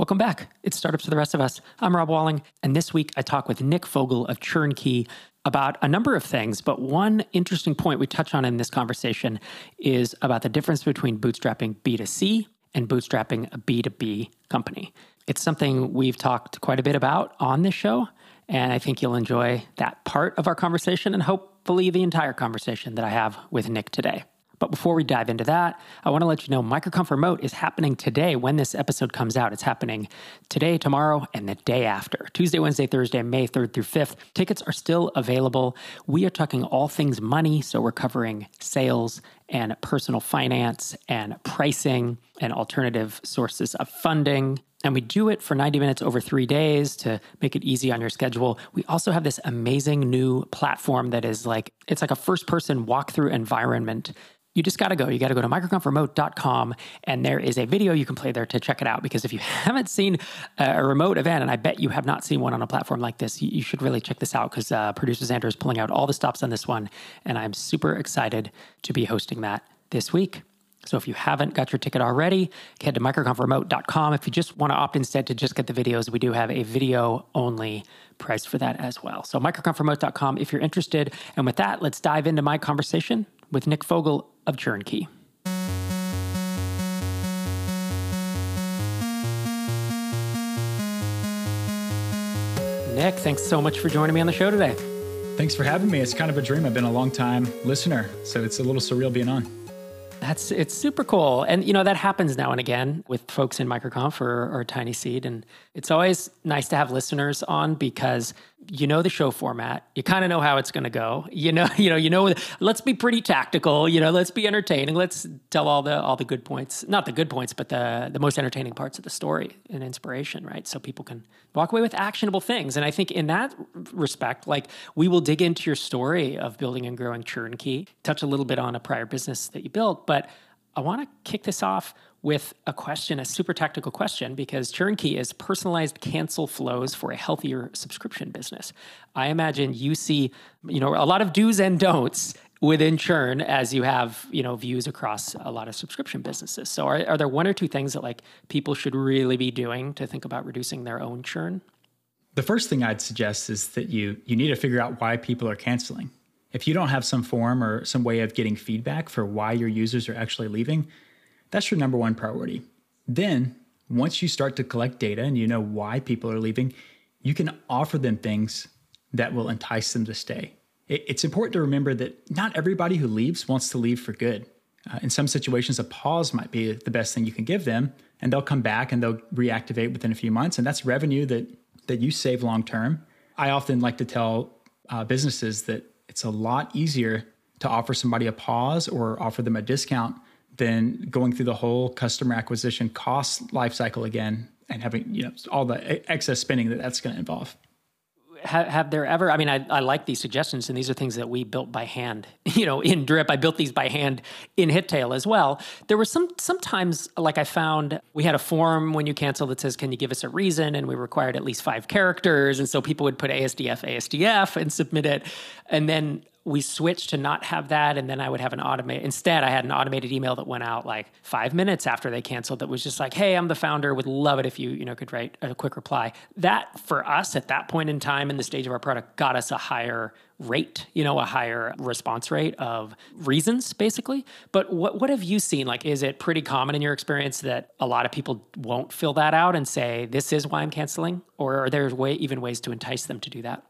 Welcome back. It's Startups for the Rest of Us. I'm Rob Walling, and this week I talk with Nick Fogle of ChurnKey about a number of things, but one interesting point we touch on in this conversation is about the difference between bootstrapping B2C and bootstrapping a B2B company. It's something we've talked quite a bit about on this show, and I think you'll enjoy that part of our conversation and hopefully the entire conversation that I have with Nick today. But before we dive into that, I want to let you know MicroConf Remote is happening today when this episode comes out. It's happening today, tomorrow, and the day after. Tuesday, Wednesday, Thursday, May 3rd through 5th. Tickets are still available. We are talking all things money, so we're covering sales and personal finance and pricing and alternative sources of funding. And we do it for 90 minutes over three days to make it easy on your schedule. We also have this amazing new platform that is like, it's like a first person walkthrough environment you just got to go. You got to go to microconfremote.com and there is a video you can play there to check it out. Because if you haven't seen a remote event, and I bet you have not seen one on a platform like this, you, should really check this out because uh, producer Xander is pulling out all the stops on this one. And I'm super excited to be hosting that this week. So if you haven't got your ticket already, head to microconfremote.com. If you just want to opt instead to just get the videos, we do have a video only price for that as well. So microconfremote.com if you're interested. And with that, let's dive into my conversation with Nick Fogle of ChurnKey. Nick, thanks so much for joining me on the show today. Thanks for having me. It's kind of a dream. I've been a long time listener, so it's a little surreal being on. That's it's super cool, and you know that happens now and again with folks in MicroConf or, or TinySeed, and it's always nice to have listeners on because you know the show format. You kind of know how it's going to go. You know you know you know let's be pretty tactical you know let's be entertaining let's tell all the all the good points not the good points but the the most entertaining parts of the story and inspiration right? So people can walk away with actionable things. And i think in that respect like we will dig into your story of building and growing ChurnKey touch a little bit on a prior business that you built but i want to kick this off with a question, a super tactical question, because ChurnKey is personalized cancel flows for a healthier subscription business. I imagine you see, you know, a lot of do's and don'ts within churn as you have, you know, views across a lot of subscription businesses. So are, are there one or two things that like people should really be doing to think about reducing their own churn? The first thing I'd suggest is that you you need to figure out why people are canceling. If you don't have some form or some way of getting feedback for why your users are actually leaving, that's your number one priority. Then, once you start to collect data and you know why people are leaving, you can offer them things that will entice them to stay. It's important to remember that not everybody who leaves wants to leave for good. Uh, in some situations, a pause might be the best thing you can give them, and they'll come back and they'll reactivate within a few months, and that's revenue that that you save long term. I often like to tell uh, businesses that it's a lot easier to offer somebody a pause or offer them a discount than going through the whole customer acquisition cost lifecycle again and having you know all the excess spending that that's going to involve. Have, have, there ever i mean I, I like these suggestions and these are things that we built by hand you know in drip. I built these by hand in hittail as well. There were some sometimes like i found we had a form when you cancel that says can you give us a reason? And we required at least five characters and so people would put asdf asdf and submit it. And then we switched to not have that and then i would have an automate instead i had an automated email that went out like five minutes after they canceled that was just like hey i'm the founder would love it if you you know could write a quick reply. That for us at that point in time in the stage of our product got us a higher rate you know a higher response rate of reasons basically. But what, what have you seen? Like is it pretty common in your experience that a lot of people won't fill that out and say this is why i'm canceling or are there way even ways to entice them to do that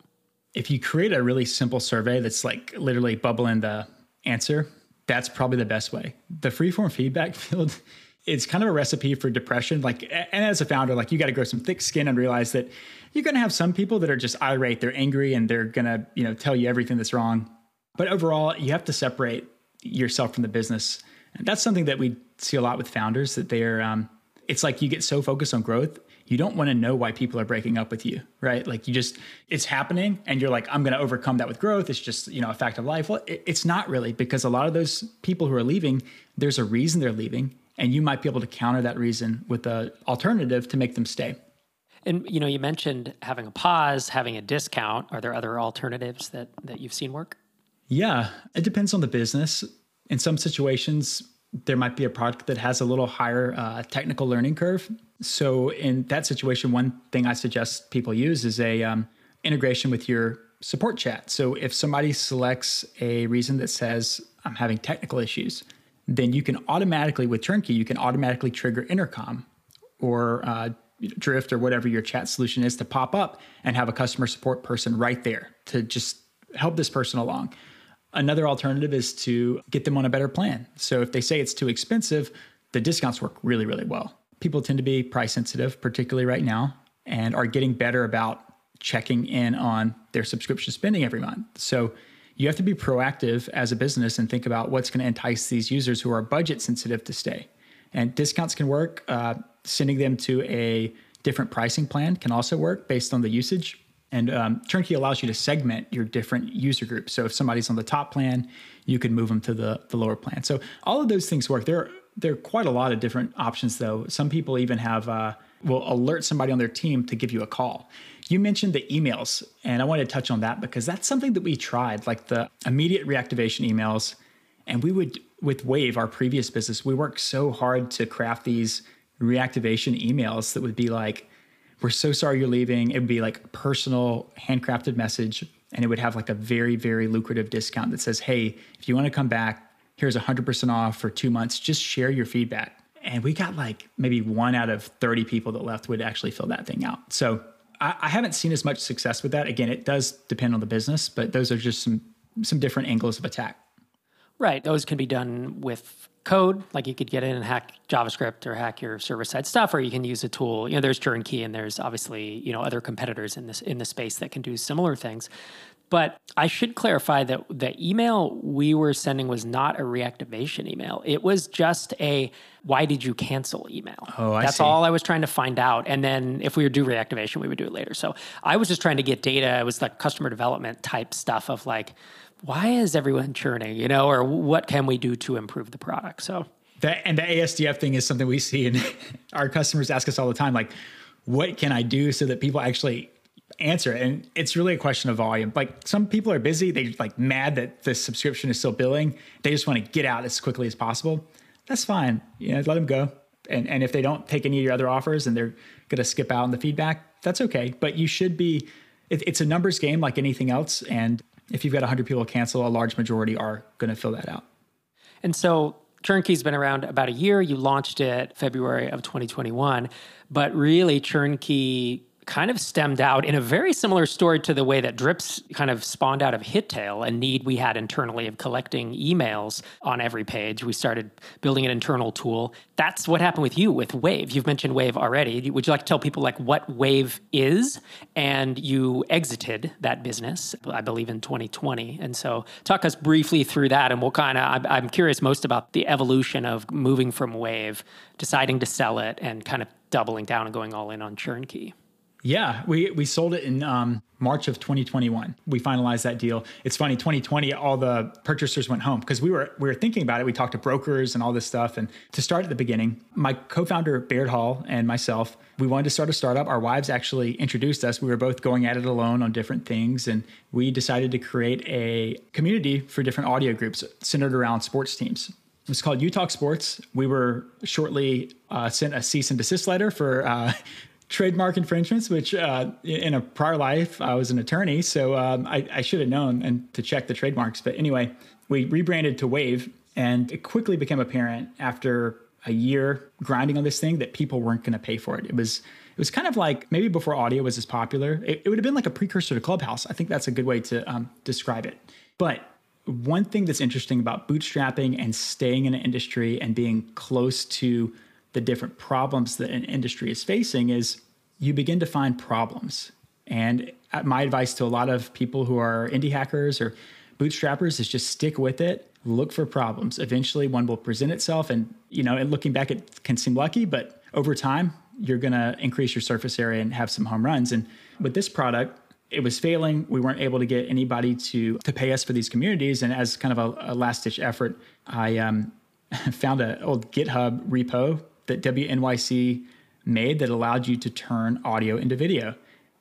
if you create a really simple survey that's like literally bubbling the answer, that's probably the best way. The freeform feedback field it's kind of a recipe for depression. Like, and as a founder, like you got to grow some thick skin and realize that you're going to have some people that are just irate, they're angry, and they're going to, you know, tell you everything that's wrong. But overall, you have to separate yourself from the business, and that's something that we see a lot with founders. That they're, um, it's like you get so focused on growth, you don't want to know why people are breaking up with you, right? Like you just, it's happening and you're like, I'm going to overcome that with growth. It's just, you know, a fact of life. Well, it, it's not really because a lot of those people who are leaving, there's a reason they're leaving. And you might be able to counter that reason with an alternative to make them stay. And you know, you mentioned having a pause, having a discount. Are there other alternatives that that you've seen work? Yeah, it depends on the business. In some situations, there might be a product that has a little higher uh, technical learning curve. So in that situation, one thing I suggest people use is a um, integration with your support chat. So if somebody selects a reason that says I'm having technical issues, then you can automatically with ChurnKey you can automatically trigger intercom or uh, Drift or whatever your chat solution is to pop up and have a customer support person right there to just help this person along. Another alternative is to get them on a better plan. So if they say it's too expensive, the discounts work really, really well. People tend to be price sensitive, particularly right now, and are getting better about checking in on their subscription spending every month. So you have to be proactive as a business and think about what's going to entice these users who are budget sensitive to stay. And discounts can work. Uh, sending them to a different pricing plan can also work based on the usage. And um, ChurnKey allows you to segment your different user groups. So if somebody's on the top plan, you could move them to the, the lower plan. So all of those things work. There there are quite a lot of different options, though. Some people even have uh, will alert somebody on their team to give you a call. You mentioned the emails, and I want to touch on that because that's something that we tried, like the immediate reactivation emails. And we would, with Wavve, our previous business, we worked so hard to craft these reactivation emails that would be like, we're so sorry you're leaving. It would be like a personal handcrafted message. And it would have like a very, very lucrative discount that says, hey, if you want to come back, here's 100% off for two months. Just share your feedback. And we got like maybe one out of 30 people that left would actually fill that thing out. So I, I haven't seen as much success with that. Again, it does depend on the business, but those are just some some different angles of attack. Right. Those can be done with code, like you could get in and hack JavaScript or hack your server side stuff, or you can use a tool. You know, there's ChurnKey and there's obviously, you know, other competitors in this in the space that can do similar things. But I should clarify that the email we were sending was not a reactivation email. It was just a why did you cancel email. Oh, I That's see. all I was trying to find out. And then if we would do reactivation, we would do it later. So I was just trying to get data. It was like customer development type stuff of like, why is everyone churning, you know, or what can we do to improve the product? So that and the ASDF thing is something we see and our customers ask us all the time, like, what can I do so that people actually answer? And it's really a question of volume. Like some people are busy, they like mad that the subscription is still billing. They just want to get out as quickly as possible. That's fine. You know, let them go. And and if they don't take any of your other offers and they're gonna skip out on the feedback, that's okay. But you should be it, it's a numbers game like anything else. And if you've got 100 people cancel, a large majority are going to fill that out. And so ChurnKey's been around about a year. You launched it February of 2021, but really ChurnKey kind of stemmed out in a very similar story to the way that Drips kind of spawned out of Hittail, a need we had internally of collecting emails on every page. We started building an internal tool. That's what happened with you with Wavve. You've mentioned Wavve already. Would you like to tell people like what Wavve is? And you exited that business, I believe, in 2020. And so talk us briefly through that, and we'll kind of. I'm, curious most about the evolution of moving from Wavve, deciding to sell it, and kind of doubling down and going all in on ChurnKey. Yeah, we we sold it in um, March of 2021. We finalized that deal. It's funny, 2020, all the purchasers went home because we were we were thinking about it. We talked to brokers and all this stuff. And to start at the beginning, my co-founder Baird Hall and myself, we wanted to start a startup. Our wives actually introduced us. We were both going at it alone on different things, and we decided to create a community for different audio groups centered around sports teams. It was called U Talk Sports. We were shortly uh, sent a cease and desist letter for uh, trademark infringements, which uh, in a prior life I was an attorney, so um, I, I, should have known and to check the trademarks. But anyway, we rebranded to Wavve, and it quickly became apparent after a year grinding on this thing that people weren't going to pay for it. It was it was kind of like maybe before audio was as popular, it, it would have been like a precursor to Clubhouse. I think that's a good way to um, describe it. But one thing that's interesting about bootstrapping and staying in an industry and being close to the different problems that an industry is facing is you begin to find problems. And my advice to a lot of people who are indie hackers or bootstrappers is just stick with it, look for problems. Eventually one will present itself and you know, and looking back it can seem lucky, but over time you're going to increase your surface area and have some home runs. And with this product, it was failing. We weren't able to get anybody to to pay us for these communities. And as kind of a, a last ditch effort, I um, found an old GitHub repo that WNYC made that allowed you to turn audio into video.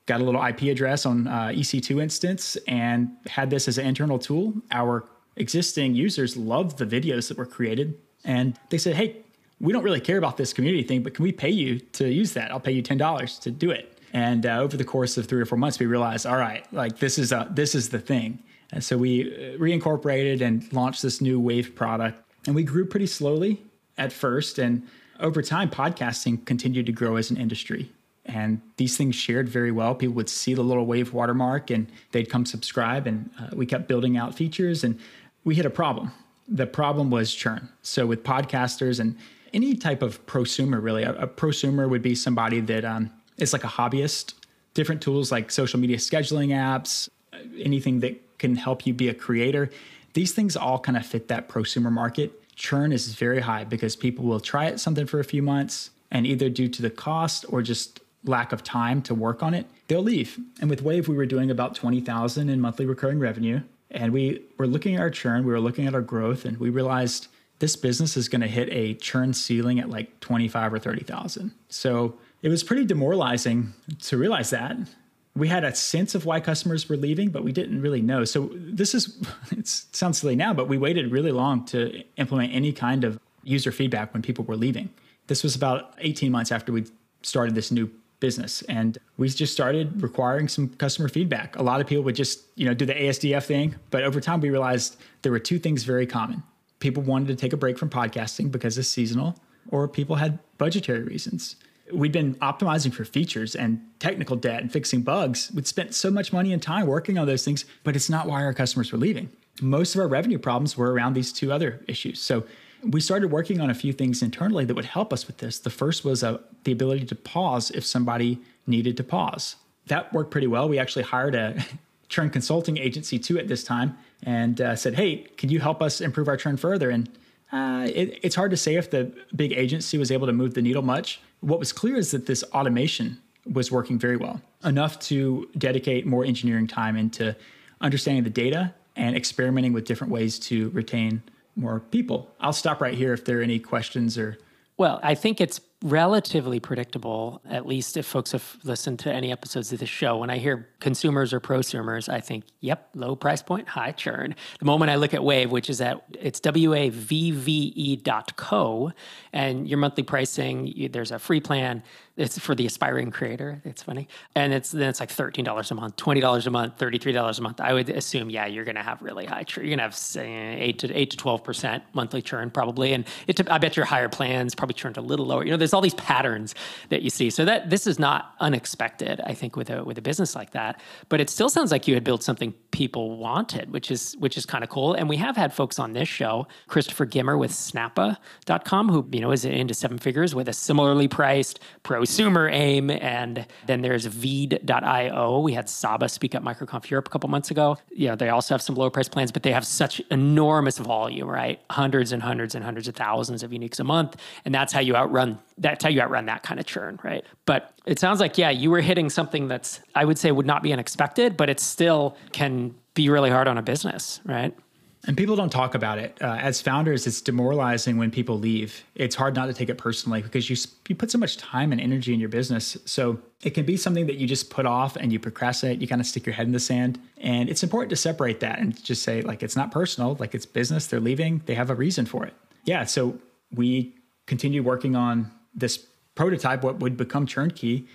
Got a little IP address on uh, EC2 instance and had this as an internal tool. Our existing users loved the videos that were created. And they said, hey, we don't really care about this community thing, but can we pay you to use that? I'll pay you $10 to do it. And uh, over the course of three or four months, we realized, all right, like this is a, this is the thing. And so we uh, reincorporated and launched this new Wavve product. And we grew pretty slowly at first. And over time, podcasting continued to grow as an industry. And these things shared very well. People would see the little Wavve watermark and they'd come subscribe. And uh, we kept building out features. And we hit a problem. The problem was churn. So with podcasters and any type of prosumer, really, a, a prosumer would be somebody that um, is like a hobbyist. Different tools like social media scheduling apps, anything that can help you be a creator. These things all kind of fit that prosumer market. Churn is very high because people will try it something for a few months and either due to the cost or just lack of time to work on it, they'll leave. And with Wavve, we were doing about 20,000 in monthly recurring revenue. And we were looking at our churn, we were looking at our growth, and we realized this business is going to hit a churn ceiling at like 25 or 30,000. So it was pretty demoralizing to realize that. We had a sense of why customers were leaving, but we didn't really know. So this is, it sounds silly now, but we waited really long to implement any kind of user feedback when people were leaving. This was about 18 months after we started this new business and we just started requiring some customer feedback a lot of people would just you know do the asdf thing but over time we realized there were two things very common people wanted to take a break from podcasting because it's seasonal or people had budgetary reasons we'd been optimizing for features and technical debt and fixing bugs we'd spent so much money and time working on those things but it's not why our customers were leaving most of our revenue problems were around these two other issues so we started working on a few things internally that would help us with this. The first was uh, the ability to pause if somebody needed to pause. That worked pretty well. We actually hired a churn consulting agency too at this time and uh, said, Hey, can you help us improve our churn further? And uh, it, it's hard to say if the big agency was able to move the needle much. What was clear is that this automation was working very well, enough to dedicate more engineering time into understanding the data and experimenting with different ways to retain more people. I'll stop right here if there are any questions or. Well, I think it's relatively predictable, at least if folks have listened to any episodes of the show. When I hear consumers or prosumers, I think, yep, low price point, high churn. The moment I look at Wavve, which is at it's W-A-V-V-E dot co, and your monthly pricing, there's a free plan. It's for the aspiring creator. It's funny. And it's then it's like $13 a month, $20 a month, $33 a month. I would assume, yeah, you're going to have really high churn. You're going to have 8 to 8 to 12% monthly churn probably. And it, I bet your higher plans probably churned a little lower. You know, there's all these patterns that you see. So that this is not unexpected, I think, with a with a business like that. But it still sounds like you had built something people wanted, which is which is kind of cool. And we have had folks on this show, Christopher Gimmer with Snappa.com, who, you know, is into seven figures with a similarly priced prosumer aim. And then there's Veed.io. We had Sabba speak at MicroConf Europe a couple months ago. You know, they also have some lower price plans, but they have such enormous volume, right? Hundreds and hundreds and hundreds of thousands of uniques a month. And that's how you outrun that's how you outrun that kind of churn, right? But it sounds like, yeah, you were hitting something that's, I would say, would not be unexpected, but it still can be really hard on a business, right? And people don't talk about it. Uh, as founders, it's demoralizing when people leave. It's hard not to take it personally because you you put so much time and energy in your business. So it can be something that you just put off and you procrastinate. You kind of stick your head in the sand. And it's important to separate that and just say like it's not personal, like it's business. They're leaving. They have a reason for it. Yeah. So we continue working on this prototype, what would become Churnkey,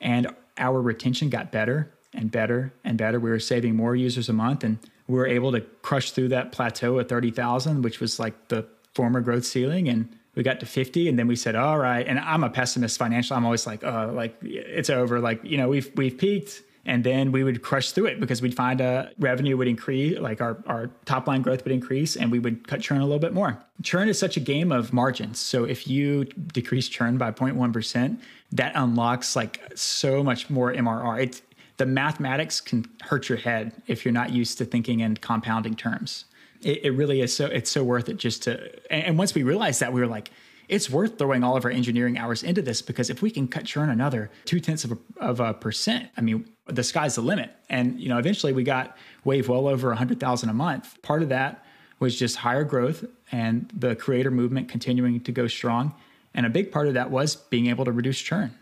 and our retention got better and better and better. We were saving more users a month, and we were able to crush through that plateau at 30,000, which was like the former growth ceiling. And we got to 50 and then we said, all right. And I'm a pessimist financially. I'm always like, oh, like it's over. Like, you know, we've, we've peaked and then we would crush through it because we'd find a revenue would increase like our, our top line growth would increase and we would cut churn a little bit more churn is such a game of margins so if you decrease churn by 0.1% that unlocks like so much more mrr it's the mathematics can hurt your head if you're not used to thinking in compounding terms it, it really is so it's so worth it just to and, and once we realized that we were like it's worth throwing all of our engineering hours into this because if we can cut churn another two tenths of a, of a percent, I mean, the sky's the limit. And you know, eventually we got Wavve well over a hundred thousand a month. Part of that was just higher growth and the creator movement continuing to go strong, and a big part of that was being able to reduce churn.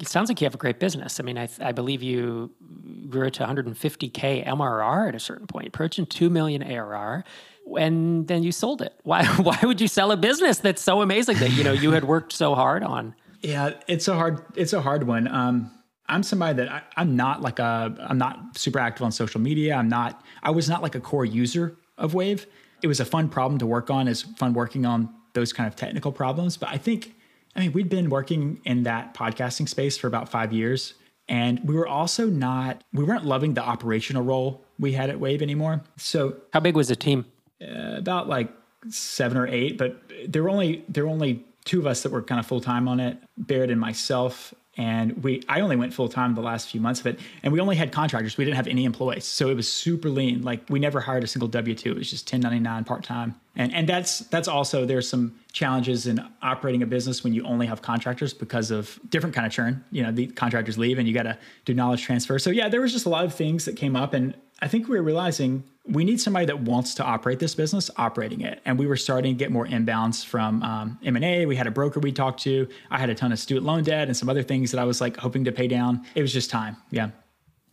It sounds like you have a great business. I mean, I, I believe you grew it to 150k MRR at a certain point, approaching two million ARR, and then you sold it. Why? Why would you sell a business that's so amazing that you know you had worked so hard on? Yeah, it's a hard it's a hard one. Um, I'm somebody that I, I'm not like a I'm not super active on social media. I'm not I was not like a core user of Wavve. It was a fun problem to work on. It's fun working on those kind of technical problems. But I think I mean we'd been working in that podcasting space for about five years, and we were also not we weren't loving the operational role we had at Wavve anymore. So how big was the team? Uh, about like seven or eight, but there were only there were only two of us that were kind of full time on it, Baird and myself. And we, I only went full time the last few months of it, and we only had contractors. We didn't have any employees, so it was super lean. Like we never hired a single W two. It was just ten ninety nine part time. And and that's that's also there's some challenges in operating a business when you only have contractors because of different kind of churn. You know, the contractors leave, and you got to do knowledge transfer. So yeah, there was just a lot of things that came up, and I think we were realizing we need somebody that wants to operate this business operating it and we were starting to get more inbounds from um, m&a we had a broker we talked to i had a ton of student loan debt and some other things that i was like hoping to pay down it was just time yeah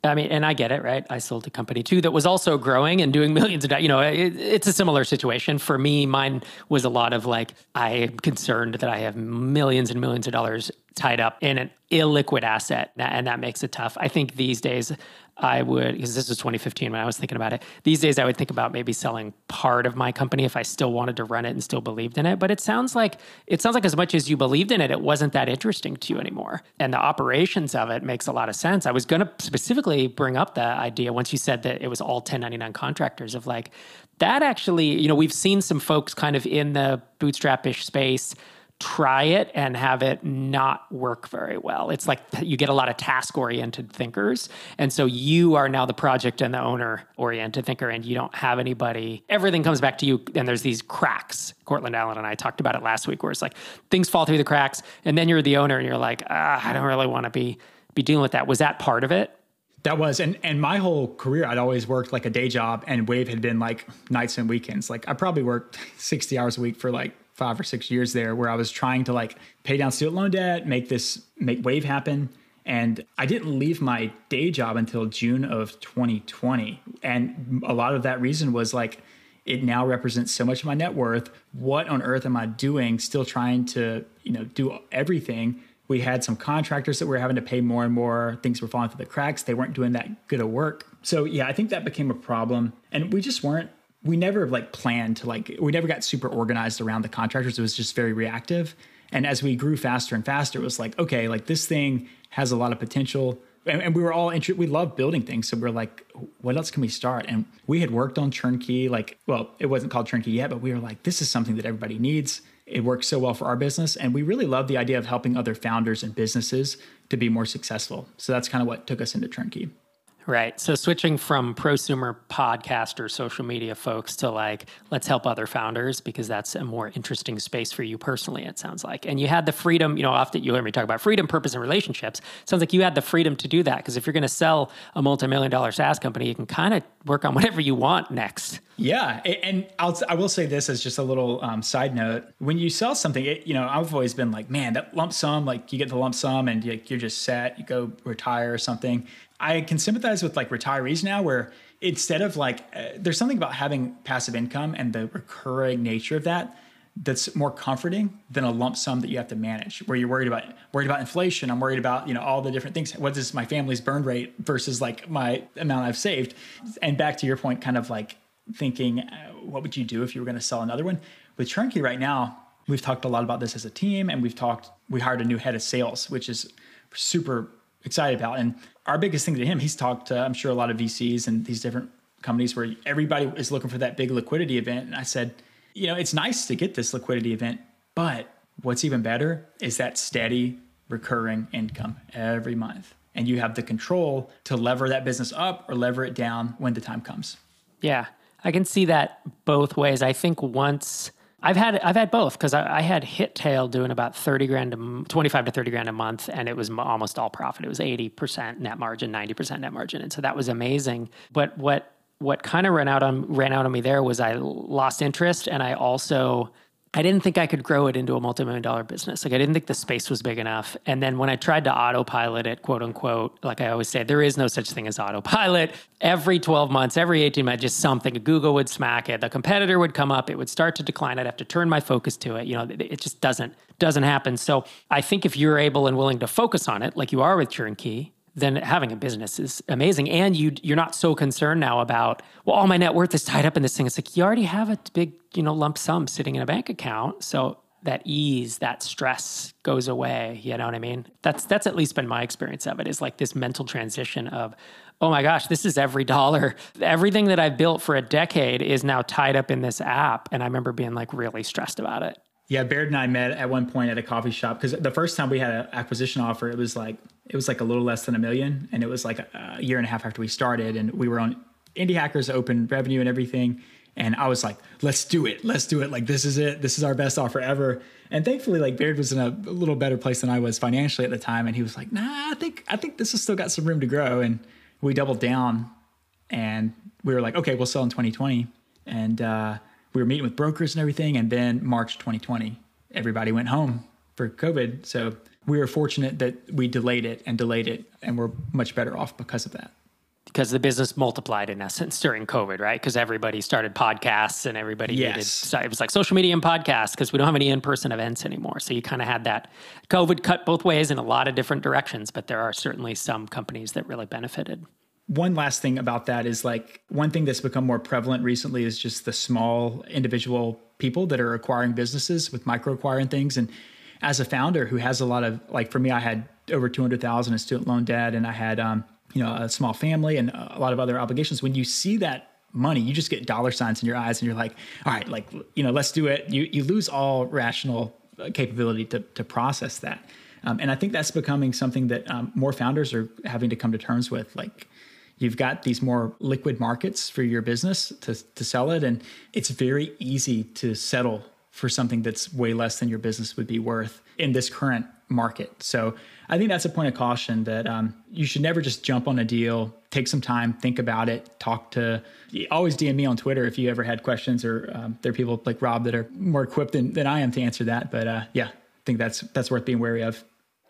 I mean, and I get it, right? I sold a company too that was also growing and doing millions of dollars. You know, it, it's a similar situation for me. Mine was a lot of like, I am concerned that I have millions and millions of dollars tied up in an illiquid asset, and that makes it tough. I think these days I would, because this was 2015 when I was thinking about it. These days, I would think about maybe selling part of my company if I still wanted to run it and still believed in it. But it sounds like it sounds like as much as you believed in it, it wasn't that interesting to you anymore. And the operations of it makes a lot of sense. I was going to specifically bring up the idea once you said that it was all 1099 contractors of like that. Actually, you know, we've seen some folks kind of in the bootstrapish space try it and have it not work very well. It's like you get a lot of task oriented thinkers. And so you are now the project and the owner oriented thinker, and you don't have anybody. Everything comes back to you, and there's these cracks. Courtland Allen and I talked about it last week, where it's like things fall through the cracks, and then you're the owner, and you're like, ah, I don't really want to be be dealing with that. Was that part of it? That was, and and my whole career, I'd always worked like a day job, and Wavve had been like nights and weekends. Like I probably worked sixty hours a week for like five or six years there where I was trying to like pay down student loan debt, make this make Wavve happen. And I didn't leave my day job until June of 2020. And a lot of that reason was like, it now represents so much of my net worth. What on earth am I doing? Still trying to, you know, do everything. We had some contractors that we were having to pay more and more. Things were falling through the cracks. They weren't doing that good of work. So yeah, I think that became a problem. And we just weren't we never like planned to like we never got super organized around the contractors. It was just very reactive. And as we grew faster and faster, it was like, okay, like this thing has a lot of potential. And, and we were all interested. We love building things. So we are like, what else can we start? And we had worked on ChurnKey, like, well, it wasn't called ChurnKey yet, but we were like, this is something that everybody needs. It works so well for our business. And we really love the idea of helping other founders and businesses to be more successful. So that's kind of what took us into ChurnKey. Right. So switching from prosumer podcast or social media folks to like, let's help other founders because that's a more interesting space for you personally, it sounds like. And you had the freedom, you know, often you hear me talk about freedom, purpose, and relationships. It sounds like you had the freedom to do that because if you're going to sell a multi million dollar SaaS company, you can kind of work on whatever you want next. Yeah. And I'll, I will say this as just a little um, side note. When you sell something, it, you know, I've always been like, man, that lump sum, like you get the lump sum and you're just set, you go retire or something I can sympathize with like retirees now where instead of like uh, there's something about having passive income and the recurring nature of that that's more comforting than a lump sum that you have to manage where you're worried about worried about inflation. I'm worried about you know all the different things. What is my family's burn rate versus like my amount i've saved? And back to your point kind of like thinking uh, what would you do if you were going to sell another one? With ChurnKey right now we've talked a lot about this as a team and we've talked we hired a new head of sales which is super excited about and our biggest thing to him, he's talked to, I'm sure, a lot of VCs and these different companies where everybody is looking for that big liquidity event. And I said, you know, it's nice to get this liquidity event, but what's even better is that steady recurring income every month. And you have the control to lever that business up or lever it down when the time comes. Yeah, I can see that both ways. I think once I've had I've had both because I, I, had Hittail doing about thirty grand, a, twenty five to thirty grand a month, and it was almost all profit. It was eighty percent net margin, ninety percent net margin, and so that was amazing. But what what kind of ran out on ran out on me there was I lost interest, and I also I didn't think I could grow it into a multi-million dollar business. Like I didn't think the space was big enough. And then when I tried to autopilot it, quote unquote, like I always say, there is no such thing as autopilot. Every 12 months, every 18 months, just something, Google would smack it. The competitor would come up, it would start to decline. I'd have to turn my focus to it. You know, it just doesn't doesn't happen. So I think if you're able and willing to focus on it, like you are with ChurnKey, then having a business is amazing. And you you're not so concerned now about, well, all my net worth is tied up in this thing. It's like you already have a big, you know, lump sum sitting in a bank account. So that ease, that stress goes away. You know what I mean? That's that's at least been my experience of it, is like this mental transition of, oh my gosh, this is every dollar. Everything that I've built for a decade is now tied up in this app. And I remember being like really stressed about it. Yeah, Baird and I met at one point at a coffee shop because the first time we had an acquisition offer, it was like it was like a little less than a million, and it was like a year and a half after we started, and we were on Indie Hackers open revenue and everything, and I was like, "Let's do it, let's do it! Like this is it, this is our best offer ever." And thankfully, like Baird was in a, a little better place than I was financially at the time, and he was like, "Nah, I think I think this has still got some room to grow," and we doubled down, and we were like, "Okay, we'll sell in 2020," and uh, we were meeting with brokers and everything. And then March 2020, everybody went home for COVID. So we were fortunate that we delayed it and delayed it, and we're much better off because of that. Because the business multiplied in essence during COVID, right? Because everybody started podcasts and everybody yes. needed, it was like social media and podcasts because we don't have any in person events anymore. So you kind of had that COVID cut both ways in a lot of different directions, but there are certainly some companies that really benefited one last thing about that is like one thing that's become more prevalent recently is just the small individual people that are acquiring businesses with micro acquiring things. And as a founder who has a lot of like for me i had over 200000 in student loan debt and i had um, you know a small family and a lot of other obligations. When you see that money you just get dollar signs in your eyes and you're like all right like you know let's do it. You you lose all rational capability to to process that. Um, and i think that's becoming something that um, more founders are having to come to terms with like you've got these more liquid markets for your business to, to sell it. And it's very easy to settle for something that's way less than your business would be worth in this current market. So I think that's a point of caution that um, you should never just jump on a deal. Take some time, think about it, talk to. Always DM me on Twitter if you ever had questions, or um, there are people like Rob that are more equipped than, than I am to answer that. But uh, yeah, I think that's that's worth being wary of.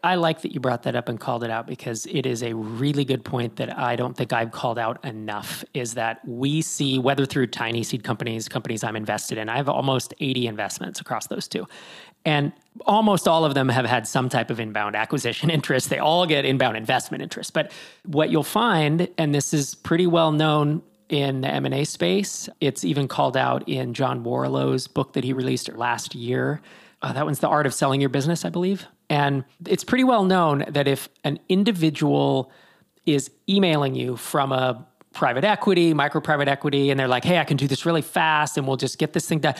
I like that you brought that up and called it out because it is a really good point that I don't think I've called out enough is that we see whether through TinySeed companies, companies I'm invested in, I have almost 80 investments across those two. And almost all of them have had some type of inbound acquisition interest. They all get inbound investment interest. But what you'll find, and this is pretty well known in the M&A space, it's even called out in John Warrillow's book that he released last year. Uh, that one's The Art of Selling Your Business, I believe. And it's pretty well known that if an individual is emailing you from a private equity, micro private equity, and they're like, hey, I can do this really fast and we'll just get this thing done,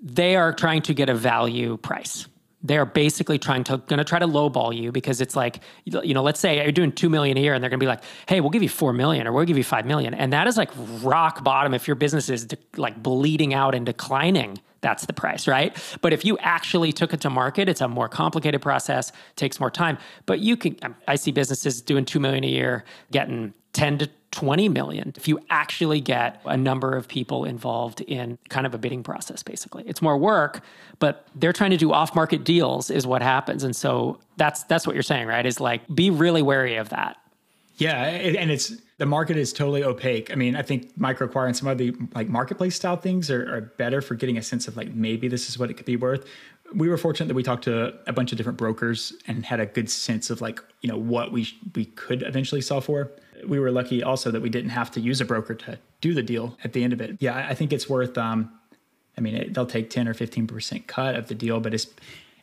they are trying to get a value price. They're basically trying to going to try to lowball you because it's like you know let's say you're doing 2 million a year and they're going to be like hey we'll give you 4 million or we'll give you 5 million and that is like rock bottom if your business is de- like bleeding out and declining that's the price, right? But if you actually took it to market, it's a more complicated process, takes more time. But you can, um, I see businesses doing 2 million a year, getting 10 to 20 million if you actually get a number of people involved in kind of a bidding process basically it's more work but they're trying to do off market deals is what happens and so that's that's what you're saying right is like be really wary of that yeah and it's the market is totally opaque. I mean, I think microacquire and some of the like marketplace style things are, are, better for getting a sense of like maybe this is what it could be worth. We were fortunate that we talked to a bunch of different brokers and had a good sense of like you know what we we could eventually sell for. We were lucky also that we didn't have to use a broker to do the deal at the end of it. Yeah, I think it's worth. Um, I mean, it, they'll take ten or fifteen percent cut of the deal, but it's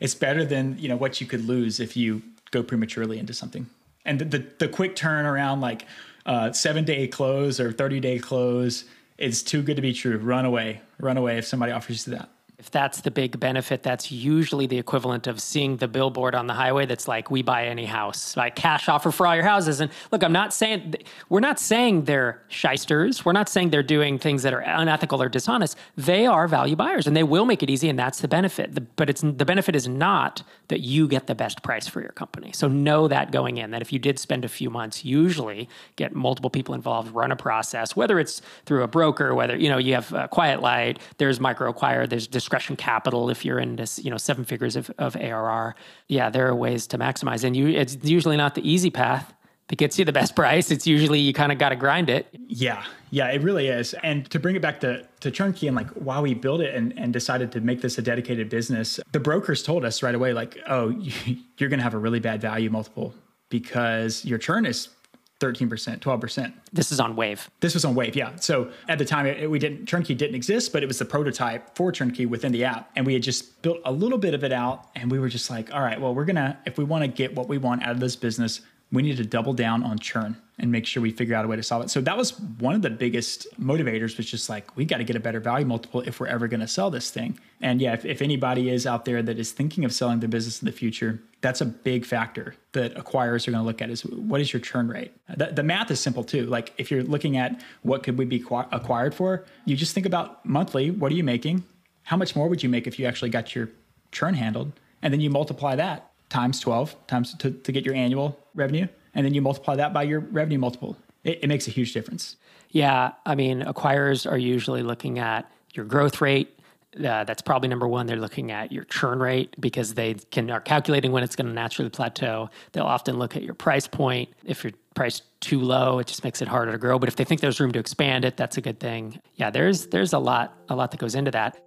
it's better than you know what you could lose if you go prematurely into something. And the, the, the quick turnaround, like uh, seven day close or 30 day close is too good to be true. Run away, run away if somebody offers you that if that's the big benefit, that's usually the equivalent of seeing the billboard on the highway that's like, we buy any house, like cash offer for all your houses. And look, I'm not saying, we're not saying they're shysters. We're not saying they're doing things that are unethical or dishonest. They are value buyers and they will make it easy. And that's the benefit. The, but it's the benefit is not that you get the best price for your company. So know that going in, that if you did spend a few months, usually get multiple people involved, run a process, whether it's through a broker, whether, you know, you have Quiet Light, there's Micro Acquire, there's discretion capital if you're in this, you know, seven figures of, of ARR. Yeah, there are ways to maximize. And you it's usually not the easy path that gets you the best price. It's usually you kind of got to grind it. Yeah, yeah, it really is. And to bring it back to, to ChurnKey and like why we built it and, and decided to make this a dedicated business, the brokers told us right away, like, oh, you're going to have a really bad value multiple because your churn is 13%, 12%. This is on Wavve. This was on Wavve, yeah. So at the time, it, we didn't ChurnKey didn't exist, but it was the prototype for ChurnKey within the app, and we had just built a little bit of it out, and we were just like, all right, well, we're gonna if we want to get what we want out of this business, we need to double down on churn and make sure we figure out a way to solve it. So that was one of the biggest motivators was just like, we got to get a better value multiple if we're ever going to sell this thing. And yeah, if, if, anybody is out there that is thinking of selling the business in the future, that's a big factor that acquirers are going to look at is what is your churn rate? The, the math is simple too. Like if you're looking at what could we be acquired for, you just think about monthly, what are you making? How much more would you make if you actually got your churn handled? And then you multiply that times 12 times to, to get your annual revenue and then you multiply that by your revenue multiple. It, it makes a huge difference. Yeah, I mean, acquirers are usually looking at your growth rate. Uh, that's probably number one. They're looking at your churn rate because they can are calculating when it's going to naturally plateau. They'll often look at your price point. If your price too low, it just makes it harder to grow. But if they think there's room to expand it, that's a good thing. Yeah, there's there's a lot a lot that goes into that.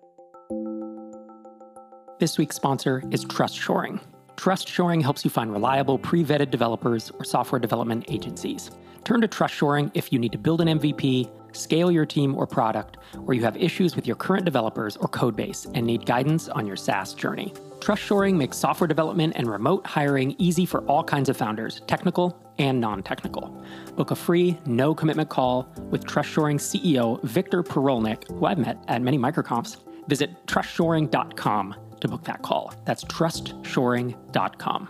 This week's sponsor is Trust Shoring. Trust Shoring helps you find reliable, pre vetted developers or software development agencies. Turn to Trust Shoring if you need to build an MVP, scale your team or product, or you have issues with your current developers or codebase and need guidance on your SaaS journey. Trust Shoring makes software development and remote hiring easy for all kinds of founders, technical and non technical. Book a free, no commitment call with Trust Shoring CEO Victor Purolnik, who I've met at many microconfs. Visit trustshoring.com to book that call. That's trustshoring.com.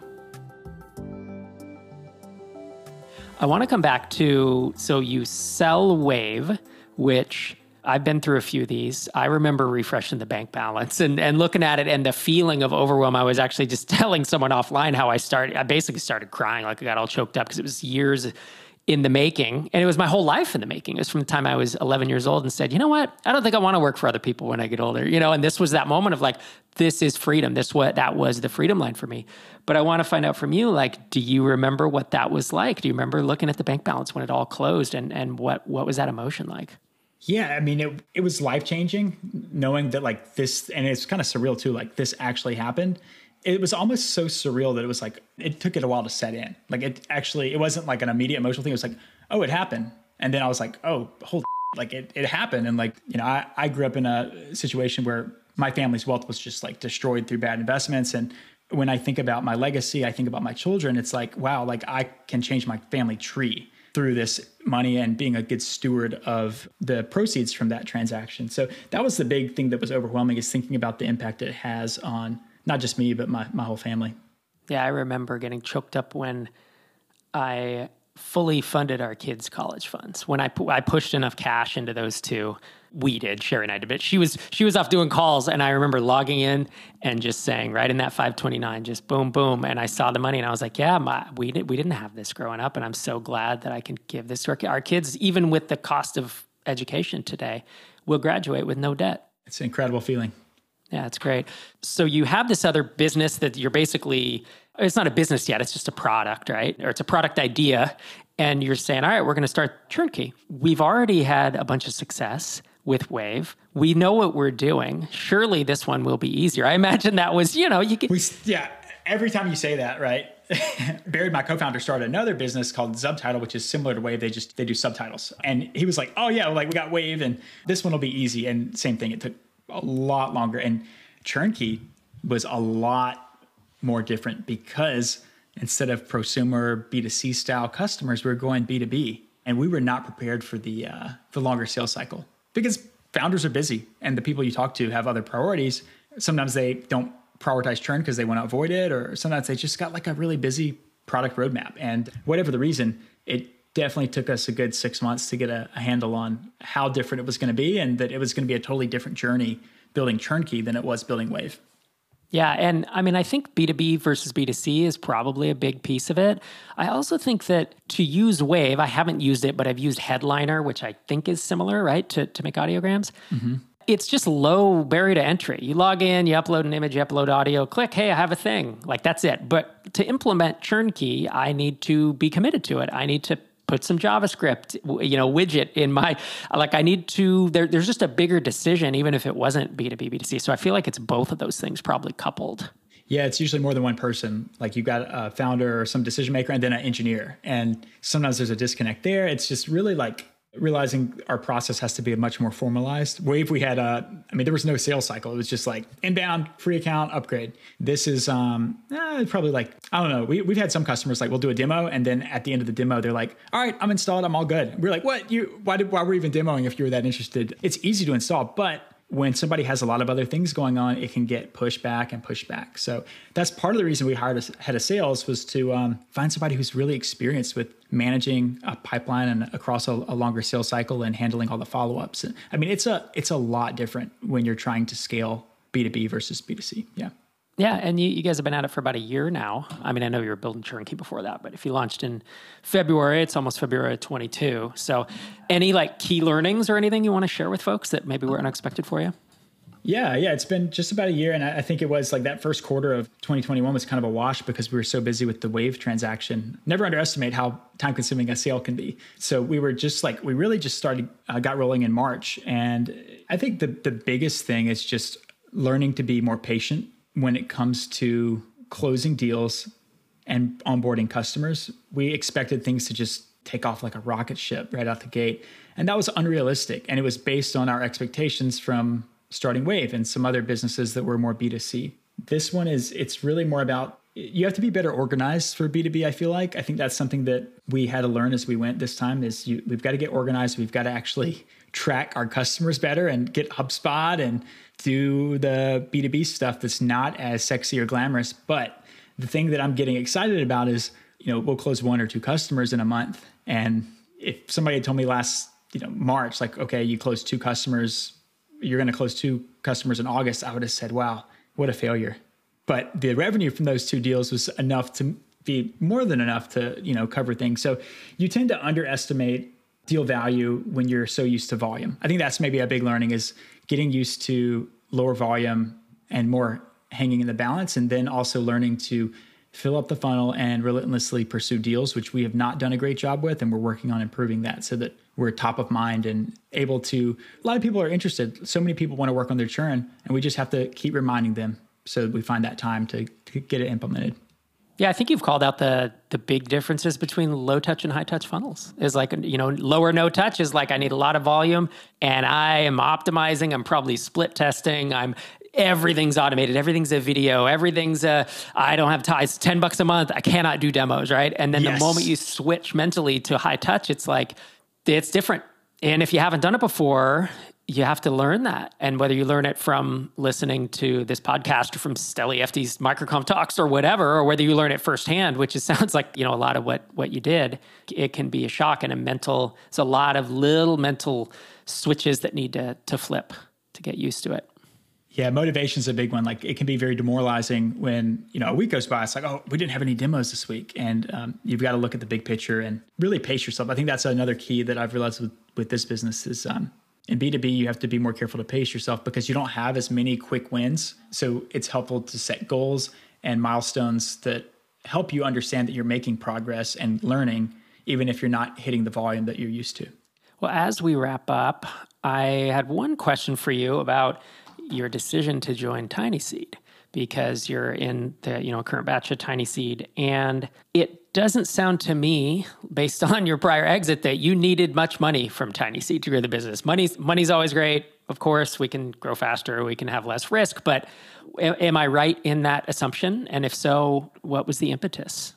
I want to come back to so you sell Wavve, which I've been through a few of these. I remember refreshing the bank balance and, and looking at it and the feeling of overwhelm. I was actually just telling someone offline how I started. I basically started crying, like I got all choked up because it was years in the making. And it was my whole life in the making. It was from the time I was 11 years old and said, you know what? I don't think I want to work for other people when I get older, you know? And this was that moment of like, this is freedom. This what that was the freedom line for me. But I want to find out from you, like, do you remember what that was like? Do you remember looking at the bank balance when it all closed and, and what, what was that emotion like? Yeah, I mean, it, it was life changing knowing that like this, and it's kind of surreal too, like this actually happened it was almost so surreal that it was like it took it a while to set in. Like it actually, it wasn't like an immediate emotional thing. It was like, oh, it happened, and then I was like, oh, hold, like it, it happened, and like you know, I I grew up in a situation where my family's wealth was just like destroyed through bad investments, and when I think about my legacy, I think about my children. It's like, wow, like I can change my family tree through this money and being a good steward of the proceeds from that transaction. So that was the big thing that was overwhelming is thinking about the impact it has on not just me, but my, my whole family. Yeah, I remember getting choked up when I fully funded our kids' college funds. When I pu- I pushed enough cash into those two, we did. Sherry and I did, but she was she was off doing calls, and I remember logging in and just saying right in that five twenty nine, just boom boom, and I saw the money, and I was like, yeah, my, we did, we didn't have this growing up, and I'm so glad that I can give this to our, our kids, even with the cost of education today, we'll graduate with no debt. It's an incredible feeling. Yeah, it's great. So you have this other business that you're basically it's not a business yet, it's just a product, right? Or it's a product idea and you're saying, "All right, we're going to start ChurnKey." We've already had a bunch of success with Wavve. We know what we're doing. Surely this one will be easier. I imagine that was, you know, you we, yeah, every time you say that, right? Baird, my co-founder, started another business called Subtitle, which is similar to Wavve. They just they do subtitles, and he was like, "Oh yeah, like we got Wavve, and this one will be easy." And same thing, it took a lot longer. And ChurnKey was a lot more different because instead of prosumer B2C style customers, we were going B2B. And we were not prepared for the uh, the longer sales cycle because founders are busy and the people you talk to have other priorities. Sometimes they don't prioritize churn because they want to avoid it, or sometimes they just got like a really busy product roadmap. And whatever the reason, it definitely took us a good six months to get a, a handle on how different it was going to be and that it was going to be a totally different journey building ChurnKey than it was building Wavve yeah and i mean i think b2b versus b2c is probably a big piece of it i also think that to use Wavve i haven't used it but i've used headliner which i think is similar right to, to make audiograms mm-hmm. it's just low barrier to entry. You log in, you upload an image, you upload audio, click, hey, I have a thing. Like that's it. But to implement ChurnKey, I need to be committed to it. I need to put some JavaScript, you know, widget in my like I need to there, there's just a bigger decision even if it wasn't B2B B2C. So I feel like it's both of those things probably coupled. Yeah, it's usually more than one person. Like you've got a founder or some decision maker and then an engineer. And sometimes there's a disconnect there. It's just really like realizing our process has to be much more formalized. Wavve, we had a, I mean, there was no sales cycle. It was just like inbound, free account, upgrade. This is um, eh, probably like, I don't know. We, we've had some customers like, we'll do a demo. And then at the end of the demo, they're like, all right, I'm installed. I'm all good. We're like, what? You, why did, why were we even demoing if you were that interested? It's easy to install, but when somebody has a lot of other things going on, it can get pushed back and pushed back. So that's part of the reason we hired a head of sales was to um, find somebody who's really experienced with managing a pipeline and across a, a longer sales cycle and handling all the follow ups. I mean, it's a it's a lot different when you're trying to scale B two B versus B two C. Yeah. Yeah, and you, you, guys have been at it for about a year now. I mean, I know you were building ChurnKey before that, but if you launched in February, it's almost February 22. So, any like key learnings or anything you want to share with folks that maybe were unexpected for you? Yeah, yeah, it's been just about a year, and I think it was like that first quarter of 2021 was kind of a wash because we were so busy with the Wavve transaction. Never underestimate how time-consuming a sale can be. So we were just like we really just started uh, got rolling in March, and I think the the biggest thing is just learning to be more patient when it comes to closing deals and onboarding customers. We expected things to just take off like a rocket ship right out the gate. And that was unrealistic. And it was based on our expectations from starting Wavve and some other businesses that were more B2C. This one is, it's really more about you have to be better organized for B2B, I feel like. I think that's something that we had to learn as we went this time is you, we've got to get organized. We've got to actually track our customers better and get HubSpot and do the B2B stuff that's not as sexy or glamorous. But the thing that I'm getting excited about is, you know, we'll close one or two customers in a month. And if somebody had told me last, you know, March, like, okay, you closed two customers, you're going to close two customers in August, I would have said, wow, what a failure. But the revenue from those two deals was enough to be more than enough to, you know, cover things. So you tend to underestimate deal value when you're so used to volume. I think that's maybe a big learning is getting used to lower volume and more hanging in the balance, and then also learning to fill up the funnel and relentlessly pursue deals, which we have not done a great job with. And we're working on improving that so that we're top of mind and able to. A lot of people are interested. So many people want to work on their churn, and we just have to keep reminding them so we find that time to, to get it implemented. Yeah, I think you've called out the the big differences between low touch and high touch funnels. Is like you know lower no touch is like I need a lot of volume and I am optimizing. I'm probably split testing. I'm everything's automated. Everything's a video. Everything's a I don't have ties ten bucks a month. I cannot do demos, right? And then yes. the moment you switch mentally to high touch, it's like it's different. And if you haven't done it before, you have to learn that. And whether you learn it from listening to this podcast or from Steli Efti's MicroConf Talks or whatever, or whether you learn it firsthand, which sounds like, you know, a lot of what, what you did, it can be a shock and a mental, it's a lot of little mental switches that need to, to flip to get used to it. Yeah, motivation is a big one. Like it can be very demoralizing when you know a week goes by. It's like, oh, we didn't have any demos this week, and um, you've got to look at the big picture and really pace yourself. I think that's another key that I've realized with with this business is um, in B2B, you have to be more careful to pace yourself because you don't have as many quick wins. So it's helpful to set goals and milestones that help you understand that you're making progress and learning, even if you're not hitting the volume that you're used to. Well, as we wrap up, I had one question for you about your decision to join TinySeed because you're in the you know current batch of TinySeed and it doesn't sound to me, based on your prior exit, that you needed much money from TinySeed to grow the business. Money's money's always great. Of course, we can grow faster, we can have less risk, but am I right in that assumption? And if so, what was the impetus?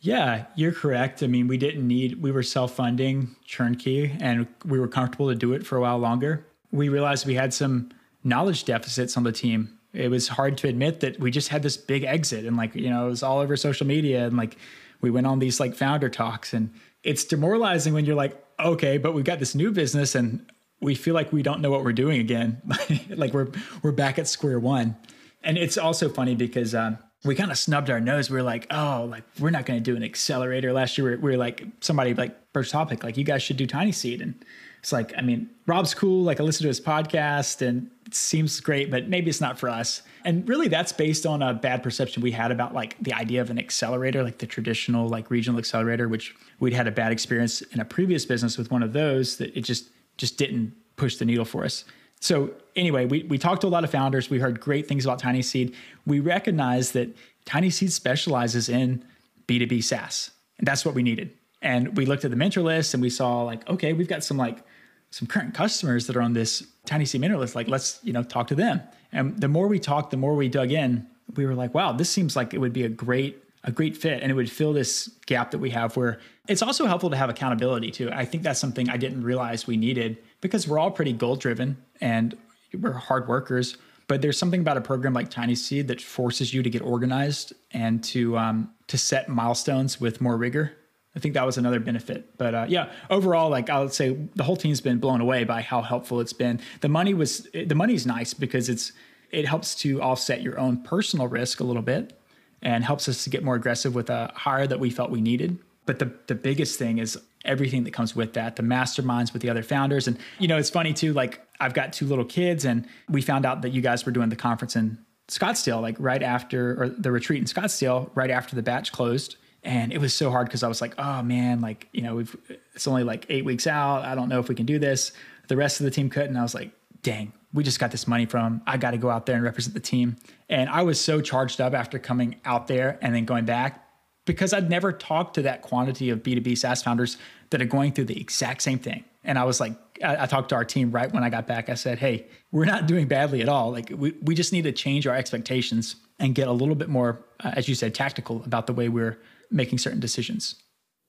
Yeah, you're correct. I mean, we didn't need, we were self funding ChurnKey and we were comfortable to do it for a while longer. We realized we had some knowledge deficits on the team it was hard to admit that we just had this big exit and like you know it was all over social media and like we went on these like founder talks and it's demoralizing when you're like okay but we've got this new business and we feel like we don't know what we're doing again like we're we're back at square one and it's also funny because um, we kind of snubbed our nose. We were like, oh, like we're not going to do an accelerator. Last year, we were, we were like somebody like first topic, like you guys should do TinySeed, and it's like, I mean, Rob's cool. Like I listen to his podcast and it seems great, but maybe it's not for us. And really that's based on a bad perception we had about like the idea of an accelerator, like the traditional like regional accelerator, which we'd had a bad experience in a previous business with one of those that it just just didn't push the needle for us. So anyway, we, we talked to a lot of founders. We heard great things about TinySeed. We recognized that TinySeed specializes in B2B SaaS. And that's what we needed. And we looked at the mentor list and we saw like, okay, we've got some like some current customers that are on this TinySeed mentor list. Like, let's, you know, talk to them. And the more we talked, the more we dug in, we were like, wow, this seems like it would be a great a great fit and it would fill this gap that we have where it's also helpful to have accountability too. I think that's something I didn't realize we needed because we're all pretty goal driven and we're hard workers. But there's something about a program like TinySeed that forces you to get organized and to um, to set milestones with more rigor. I think that was another benefit. But uh, yeah, overall, like I would say, the whole team's been blown away by how helpful it's been. The money was the money's nice because it's it helps to offset your own personal risk a little bit and helps us to get more aggressive with a hire that we felt we needed. But the the biggest thing is everything that comes with that, the masterminds with the other founders. And you know, it's funny too, like I've got two little kids and we found out that you guys were doing the conference in Scottsdale, like right after or the retreat in Scottsdale, right after the batch closed. And it was so hard because I was like, oh man, like, you know, we've it's only like eight weeks out. I don't know if we can do this. The rest of the team couldn't. I was like, dang, we just got this money from. I got to go out there and represent the team. And I was so charged up after coming out there and then going back because I'd never talked to that quantity of B2B SaaS founders that are going through the exact same thing. And I was like, I, I, talked to our team right when I got back. I said, hey, we're not doing badly at all. Like, we, we just need to change our expectations and get a little bit more, uh, as you said, tactical about the way we're making certain decisions.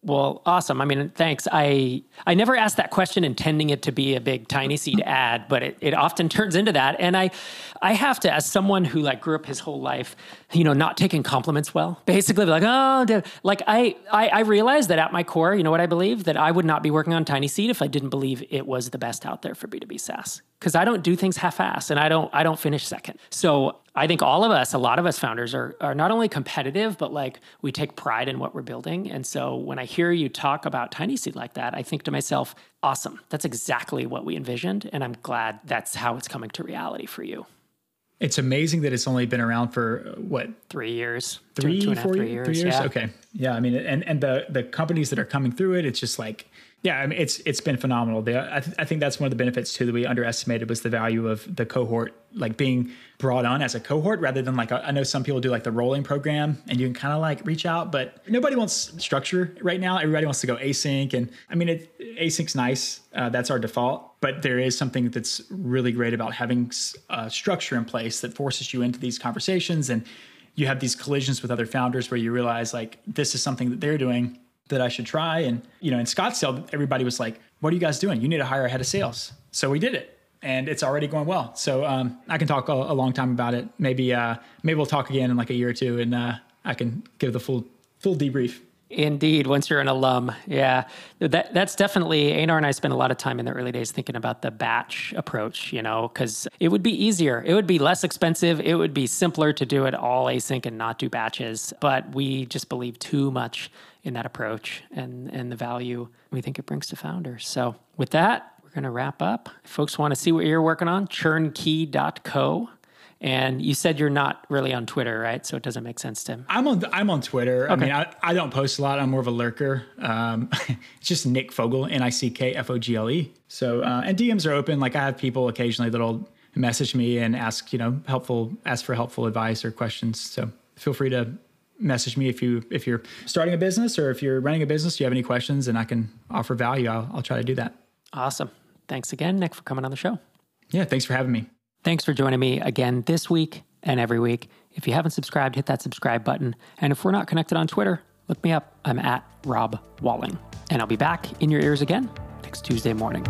Well, awesome. I mean, thanks. I I never asked that question intending it to be a big TinySeed mm-hmm. ad, but it, it often turns into that. And I I have to, as someone who like grew up his whole life, you know, not taking compliments well, basically like, oh, dude. like I, I I realized that at my core, you know what I believe? That I would not be working on TinySeed if I didn't believe it was the best out there for B2B SaaS. Because I don't do things half-ass and I don't I don't finish second. So I think all of us, a lot of us founders are, are not only competitive, but like we take pride in what we're building. And so when I hear you talk about TinySeed like that, I think to myself, awesome. That's exactly what we envisioned. And I'm glad that's how it's coming to reality for you. It's amazing that it's only been around for uh, what three years, three, two, two four, three years. Three years. Yeah. Okay, yeah. I mean, and and the the companies that are coming through it, it's just like yeah, I mean, it's it's been phenomenal. I, th- I, think that's one of the benefits too that we underestimated was the value of the cohort, like being brought on as a cohort rather than like a, I know some people do like the rolling program and you can kind of like reach out, but nobody wants structure right now. Everybody wants to go async, and I mean, it, async's nice. Uh, that's our default, but there is something that's really great about having a structure in place that forces you into these conversations and you have these collisions with other founders where you realize like this is something that they're doing that I should try. And, you know, in Scottsdale, everybody was like, what are you guys doing? You need to hire a head of sales. So we did it and it's already going well. So um, I can talk a, a, long time about it. Maybe, uh, maybe we'll talk again in like a year or two and uh, I can give the full, full debrief. Indeed, once you're an alum, yeah, that that's definitely. Einar and I spent a lot of time in the early days thinking about the batch approach. You know, because it would be easier, it would be less expensive, it would be simpler to do it all async and not do batches. But we just believe too much in that approach and and the value we think it brings to founders. So with that, we're going to wrap up. If folks want to see what you're working on, churnkey.co. And you said you're not really on Twitter, right? So it doesn't make sense to. I'm on. I'm on Twitter. Okay. I mean, I, I don't post a lot. I'm more of a lurker. Um, it's just Nick Fogle, N I C K F O G L E. So uh, and DMs are open. Like I have people occasionally that'll message me and ask, you know, helpful, ask for helpful advice or questions. So feel free to message me if you if you're starting a business or if you're running a business you have any questions and i can offer value i'll, I'll try to do that. Awesome. Thanks again nick for coming on the show. Yeah thanks for having me. Thanks for joining me again this week and every week. If you haven't subscribed hit that subscribe button. And if we're not connected on twitter look me up. I'm at rob walling. And i'll be back in your ears again next tuesday morning